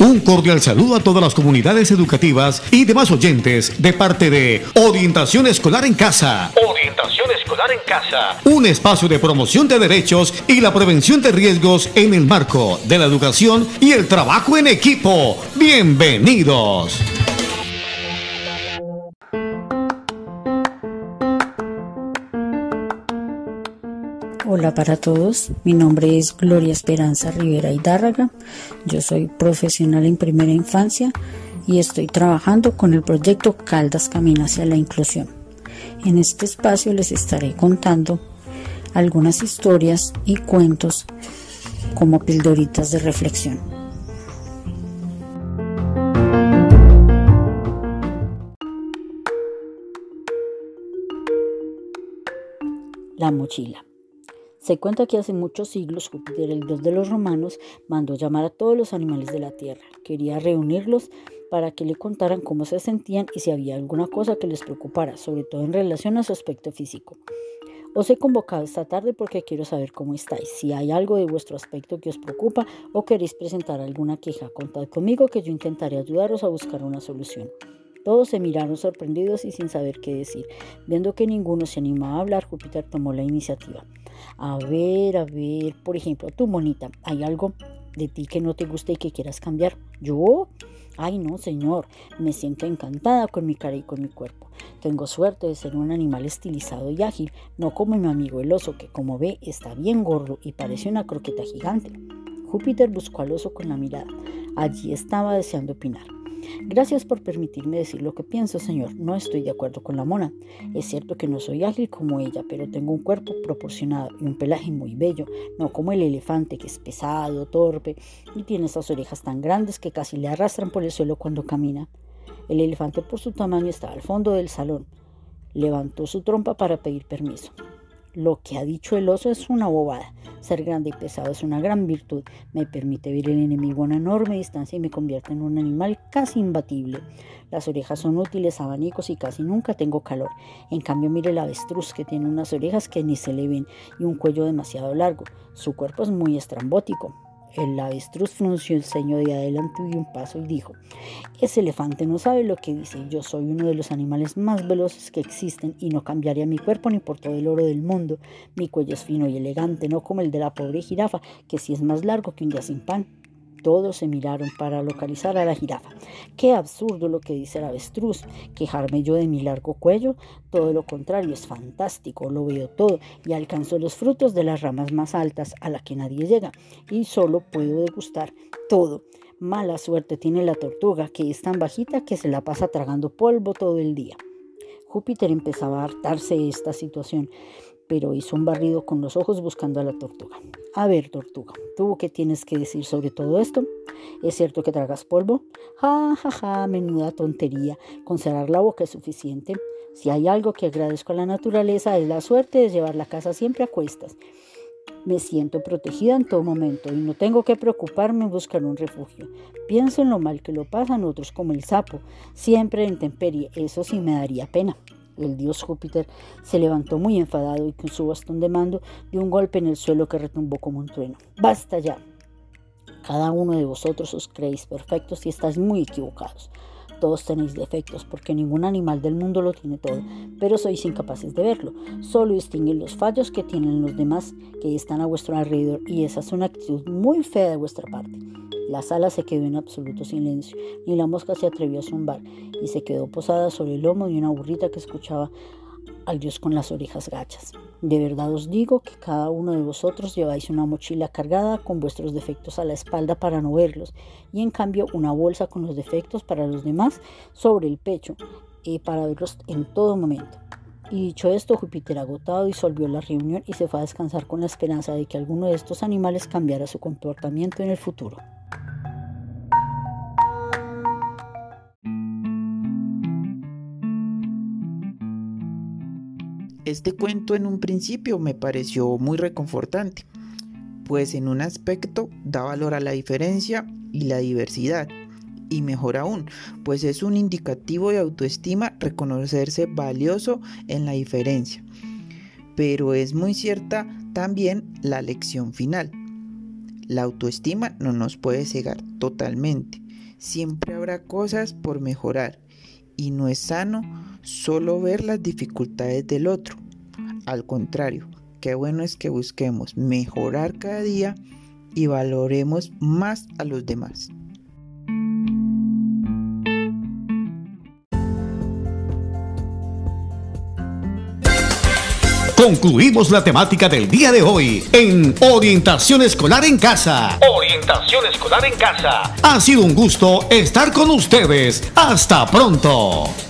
Un cordial saludo a todas las comunidades educativas y demás oyentes de parte de Orientación Escolar en Casa. Orientación Escolar en Casa. Un espacio de promoción de derechos y la prevención de riesgos en el marco de la educación y el trabajo en equipo. Bienvenidos. Hola para todos, mi nombre es Gloria Esperanza Rivera Hidárraga, yo soy profesional en primera infancia y estoy trabajando con el proyecto Caldas Camina hacia la Inclusión. En este espacio les estaré contando algunas historias y cuentos como pildoritas de reflexión. La mochila. Se cuenta que hace muchos siglos Júpiter, el dios de los romanos, mandó llamar a todos los animales de la tierra. Quería reunirlos para que le contaran cómo se sentían y si había alguna cosa que les preocupara, sobre todo en relación a su aspecto físico. Os he convocado esta tarde porque quiero saber cómo estáis, si hay algo de vuestro aspecto que os preocupa o queréis presentar alguna queja, contad conmigo que yo intentaré ayudaros a buscar una solución. Todos se miraron sorprendidos y sin saber qué decir. Viendo que ninguno se animaba a hablar, Júpiter tomó la iniciativa. A ver, a ver, por ejemplo, tú, monita, ¿hay algo de ti que no te guste y que quieras cambiar? ¿Yo? Ay, no, señor, me siento encantada con mi cara y con mi cuerpo. Tengo suerte de ser un animal estilizado y ágil, no como mi amigo el oso, que como ve está bien gordo y parece una croqueta gigante. Júpiter buscó al oso con la mirada. Allí estaba deseando opinar. Gracias por permitirme decir lo que pienso, señor. No estoy de acuerdo con la mona. Es cierto que no soy ágil como ella, pero tengo un cuerpo proporcionado y un pelaje muy bello, no como el elefante que es pesado, torpe y tiene esas orejas tan grandes que casi le arrastran por el suelo cuando camina. El elefante por su tamaño estaba al fondo del salón. Levantó su trompa para pedir permiso. Lo que ha dicho el oso es una bobada. Ser grande y pesado es una gran virtud. Me permite ver el enemigo a una enorme distancia y me convierte en un animal casi imbatible. Las orejas son útiles abanicos y casi nunca tengo calor. En cambio, mire el avestruz que tiene unas orejas que ni se le ven y un cuello demasiado largo. Su cuerpo es muy estrambótico. El avestruz frunció el ceño de adelante y un paso y dijo, ese elefante no sabe lo que dice, yo soy uno de los animales más veloces que existen y no cambiaría mi cuerpo ni por todo el oro del mundo. Mi cuello es fino y elegante, no como el de la pobre jirafa, que sí es más largo que un día sin pan. Todos se miraron para localizar a la jirafa. Qué absurdo lo que dice el avestruz. Quejarme yo de mi largo cuello. Todo lo contrario, es fantástico. Lo veo todo y alcanzo los frutos de las ramas más altas a las que nadie llega. Y solo puedo degustar todo. Mala suerte tiene la tortuga, que es tan bajita que se la pasa tragando polvo todo el día. Júpiter empezaba a hartarse de esta situación pero hizo un barrido con los ojos buscando a la tortuga. A ver, tortuga, ¿tú qué tienes que decir sobre todo esto? ¿Es cierto que tragas polvo? Ja, ja, ja, menuda tontería. Con cerrar la boca es suficiente. Si hay algo que agradezco a la naturaleza es la suerte de llevar la casa siempre a cuestas. Me siento protegida en todo momento y no tengo que preocuparme en buscar un refugio. Pienso en lo mal que lo pasan otros como el sapo, siempre en temperie, eso sí me daría pena. El dios Júpiter se levantó muy enfadado y con su bastón de mando dio un golpe en el suelo que retumbó como un trueno. ¡Basta ya! Cada uno de vosotros os creéis perfectos y estáis muy equivocados. Todos tenéis defectos porque ningún animal del mundo lo tiene todo, pero sois incapaces de verlo. Solo distinguen los fallos que tienen los demás que están a vuestro alrededor y esa es una actitud muy fea de vuestra parte. La sala se quedó en absoluto silencio, ni la mosca se atrevió a zumbar, y se quedó posada sobre el lomo de una burrita que escuchaba al dios con las orejas gachas. De verdad os digo que cada uno de vosotros lleváis una mochila cargada con vuestros defectos a la espalda para no verlos, y en cambio una bolsa con los defectos para los demás sobre el pecho, y para verlos en todo momento. Y dicho esto, Júpiter agotado disolvió la reunión y se fue a descansar con la esperanza de que alguno de estos animales cambiara su comportamiento en el futuro. Este cuento en un principio me pareció muy reconfortante, pues en un aspecto da valor a la diferencia y la diversidad. Y mejor aún, pues es un indicativo de autoestima reconocerse valioso en la diferencia. Pero es muy cierta también la lección final. La autoestima no nos puede cegar totalmente Siempre habrá cosas por mejorar y no es sano solo ver las dificultades del otro. Al contrario, qué bueno es que busquemos mejorar cada día y valoremos más a los demás. Concluimos la temática del día de hoy en Orientación Escolar en Casa. Orientación Escolar en Casa. Ha sido un gusto estar con ustedes. Hasta pronto.